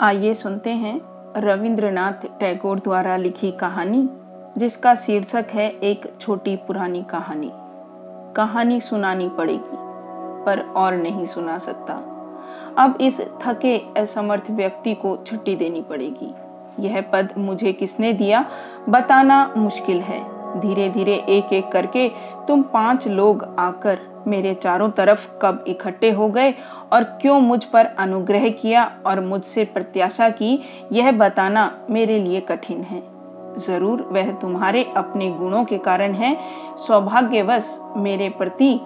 आइए सुनते हैं रविंद्रनाथ टैगोर द्वारा लिखी कहानी, जिसका शीर्षक है एक छोटी पुरानी कहानी। कहानी सुनानी पड़ेगी, पर और नहीं सुना सकता। अब इस थके असमर्थ व्यक्ति को छुट्टी देनी पड़ेगी। यह पद मुझे किसने दिया, बताना मुश्किल है। धीरे धीरे एक एक करके तुम पाँच लोग आकर मेरे चारों तरफ़ कब इकट्ठे हो गए और क्यों मुझ पर अनुग्रह किया और मुझसे प्रत्याशा की, यह बताना मेरे लिए कठिन है। ज़रूर वह तुम्हारे अपने गुणों के कारण है। सौभाग्यवश मेरे प्रति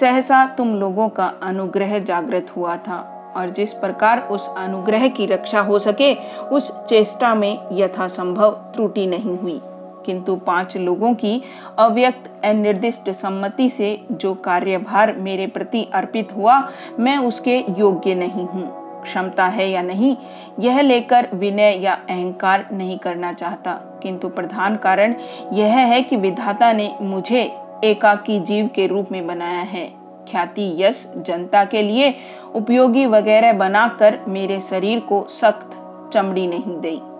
सहसा तुम लोगों का अनुग्रह जागृत हुआ था और जिस प्रकार उस अनुग्रह की रक्षा हो सके, उस चेष्टा में यथासंभव त्रुटि नहीं हुई। किंतु पाँच लोगों की अव्यक्त निर्दिष्ट सम्मति से जो कार्यभार मेरे प्रति अर्पित हुआ, मैं उसके योग्य नहीं हूँ। क्षमता है या नहीं, यह लेकर विनय या अहंकार नहीं करना चाहता। किंतु प्रधान कारण यह है कि विधाता ने मुझे एकाकी जीव के रूप में बनाया है। ख्याति यश, जनता के लिए उपयोगी वगैरह बनाकर मेरे शरीर को सख्त चमड़ी नहीं दी।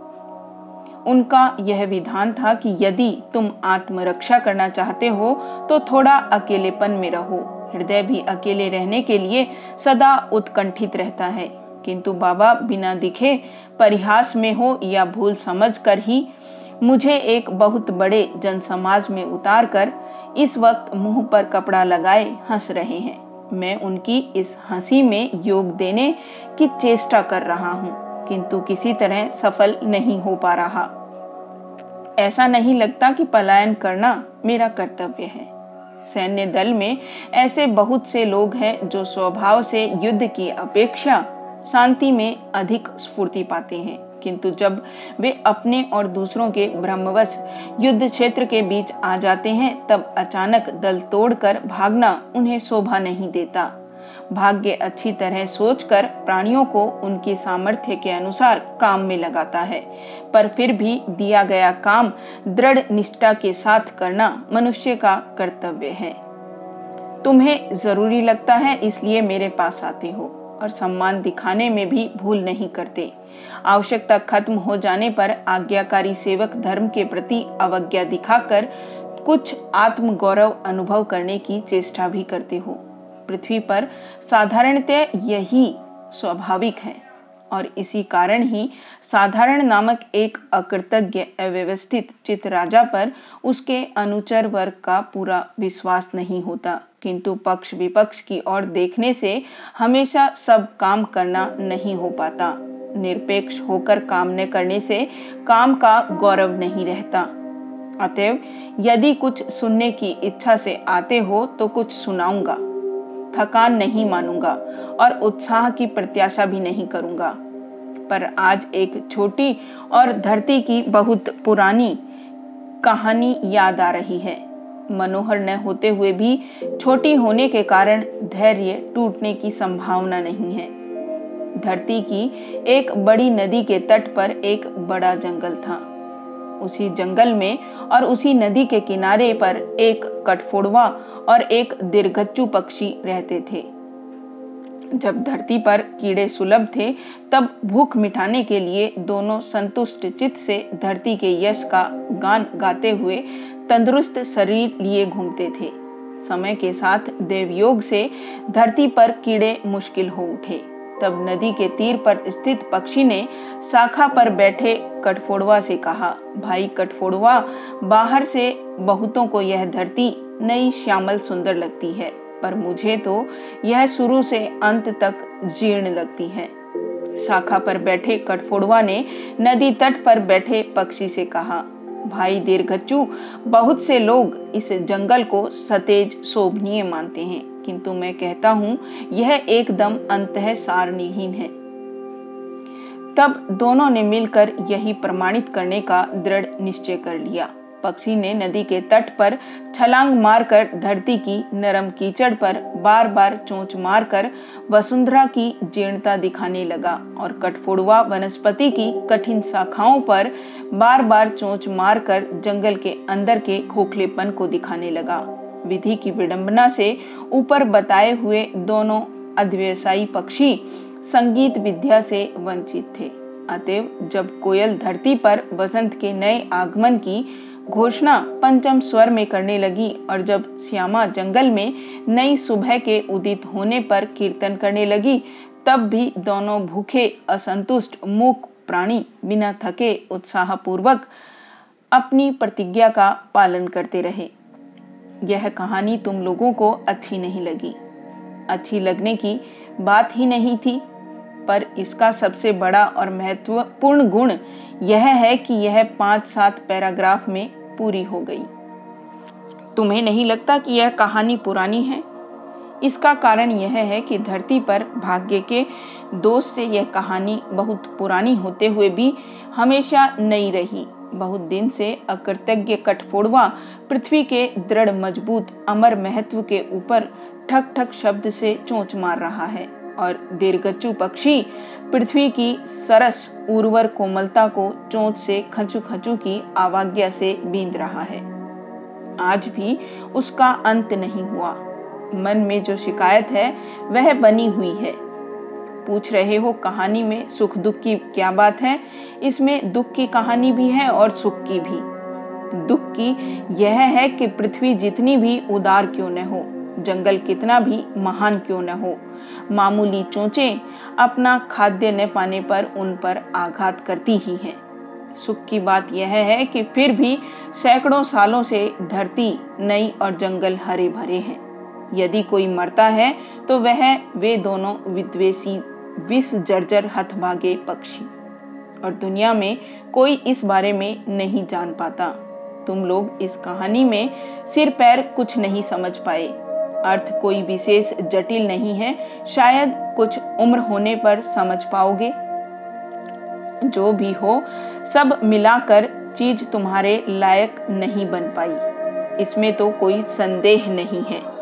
उनका यह विधान था कि यदि तुम आत्मरक्षा करना चाहते हो तो थोड़ा अकेलेपन में रहो। हृदय भी अकेले रहने के लिए सदा उत्कंठित रहता है। किंतु बाबा बिना दिखे, परिहास में हो या भूल समझ कर ही मुझे एक बहुत बड़े जनसमाज में उतार कर इस वक्त मुँह पर कपड़ा लगाए हंस रहे हैं। मैं उनकी इस हँसी में योग देने की चेष्टा कर रहा हूँ। किंतु किसी तरह सफल नहीं हो पा रहा। ऐसा नहीं लगता कि पलायन करना मेरा कर्तव्य है। सैन्य दल में ऐसे बहुत से लोग हैं जो स्वभाव से युद्ध की अपेक्षा शांति में अधिक स्फूर्ति पाते हैं। किंतु जब वे अपने और दूसरों के ब्रह्मवश युद्ध क्षेत्र के बीच आ जाते हैं, तब अचानक दल तोड़कर भागना उन्हें शोभा नहीं देता। भाग्य अच्छी तरह सोचकर प्राणियों को उनकी सामर्थ्य के अनुसार काम में लगाता है। पर फिर भी दिया गया काम दृढ़ निष्ठा के साथ करना मनुष्य का कर्तव्य है। तुम्हें ज़रूरी लगता है, इसलिए मेरे पास आते हो और सम्मान दिखाने में भी भूल नहीं करते। आवश्यकता खत्म हो जाने पर आज्ञाकारी सेवक धर्म के प्रति अवज्ञा दिखाकर कुछ आत्म गौरव अनुभव करने की चेष्टा भी करते हो। पृथ्वी पर साधारणतः यही स्वाभाविक है और इसी कारण ही साधारण नामक एक अकृतज्ञ अव्यवस्थित चित राजा पर उसके अनुचर वर्ग का पूरा विश्वास नहीं होता। किंतु पक्ष विपक्ष की ओर देखने से हमेशा सब काम करना नहीं हो पाता। निरपेक्ष होकर काम न करने से काम का गौरव नहीं रहता। अतएव यदि कुछ सुनने की इच्छा से आते हो तो कुछ सुनाऊँगा। थकान नहीं मानूँगा और उत्साह की प्रत्याशा भी नहीं करूँगा। पर आज एक छोटी और धरती की बहुत पुरानी कहानी याद आ रही है। मनोहर न होते हुए भी छोटी होने के कारण धैर्य टूटने की संभावना नहीं है। धरती की एक बड़ी नदी के तट पर एक बड़ा जंगल था। उसी जंगल में और उसी नदी के किनारे पर एक कटफोड़वा और एक दीर्घच्चू पक्षी रहते थे। जब धरती पर कीड़े सुलभ थे, तब भूख मिटाने के लिए दोनों संतुष्ट चित्त से धरती के यश का गान गाते हुए तंदुरुस्त शरीर लिए घूमते थे। समय के साथ देवयोग से धरती पर कीड़े मुश्किल हो उठे। तब नदी के तीर पर स्थित पक्षी ने शाखा पर बैठे कटफोड़वा से कहा, भाई कटफोड़वा बाहर से बहुतों को यह धरती नई श्यामल सुंदर लगती है, पर मुझे तो यह शुरू से अंत तक जीर्ण लगती है शाखा पर बैठे कटफोड़वा ने नदी तट पर बैठे पक्षी से कहा, भाई दीर्घचू, बहुत से लोग इस जंगल को सतेज शोभनीय मानते हैं। किंतु मैं कहता हूँ, यह एकदम अंत सारनीहीन है। तब दोनों ने मिलकर यही प्रमाणित करने का दृढ़ निश्चय कर लिया। पक्षी ने नदी के तट पर छलांग मारकर धरती की नरम कीचड़ पर बार बार चोंच मारकर वसुंधरा की जीर्णता दिखाने लगा और कठफोड़वा वनस्पति की कठिन शाखाओं पर बार बार चोंच मारकर जंगल के अंदर के खोखलेपन को दिखाने लगा। विधि की विडंबना से ऊपर बताए हुए दोनों अध्यवसायी पक्षी संगीत विद्या से वंचित थे। अतएव जब कोयल धरती पर बसंत के नए आगमन की घोषणा पंचम स्वर में करने लगी और जब श्यामा जंगल में नई सुबह के उदित होने पर कीर्तन करने लगी, तब भी दोनों भूखे, असंतुष्ट, मूक प्राणी बिना थके उत्साहपूर्वक अपनी प्रतिज्ञा का पालन करते रहे। यह कहानी तुम लोगों को अच्छी नहीं लगी। अच्छी लगने की बात ही नहीं थी, पर इसका सबसे बड़ा और महत्वपूर्ण गुण यह है कि यह पाँच सात पैराग्राफ में पूरी हो गई। तुम्हें नहीं लगता कि यह कहानी पुरानी है? इसका कारण यह है कि धरती पर भाग्य के दोष से यह कहानी बहुत पुरानी होते हुए भी हमेशा नई रही। बहुत दिन से अकृतज्ञ कठफोड़वा, पृथ्वी के दृढ़ मज़बूत अमर महत्व के ऊपर ठक ठक शब्द से चोंच मार रहा है और दीर्घचु पक्षी पृथ्वी की सरस उर्वर कोमलता को चोंच से खचु खचु की आवाज्ञा से बींद रहा है। आज भी उसका अंत नहीं हुआ। मन में जो शिकायत है, वह बनी हुई है। पूछ रहे हो कहानी में, सुख दुख की क्या बात है? इसमें दुख की कहानी भी है और सुख की भी। दुख की यह है कि पृथ्वी जितनी भी उदार क्यों न हो, जंगल कितना भी महान क्यों न हो, मामूली चोचे अपना खाद्य न पाने पर उन पर आघात करती ही है। सुख की बात यह है कि फिर भी सैकड़ों सालों से धरती नई और जंगल हरे भरे हैं। यदि कोई मरता है तो वह वे दोनों विद्वेषी विष जर्जर हथभागे पक्षी। और दुनिया में कोई इस बारे में नहीं जान पाता। तुम लोग इस कहानी में सिर पैर कुछ नहीं समझ पाए। अर्थ कोई विशेष जटिल नहीं है, शायद कुछ उम्र होने पर समझ पाओगे। जो भी हो, सब मिलाकर चीज़ तुम्हारे लायक नहीं बन पाई। इसमें तो कोई संदेह नहीं है।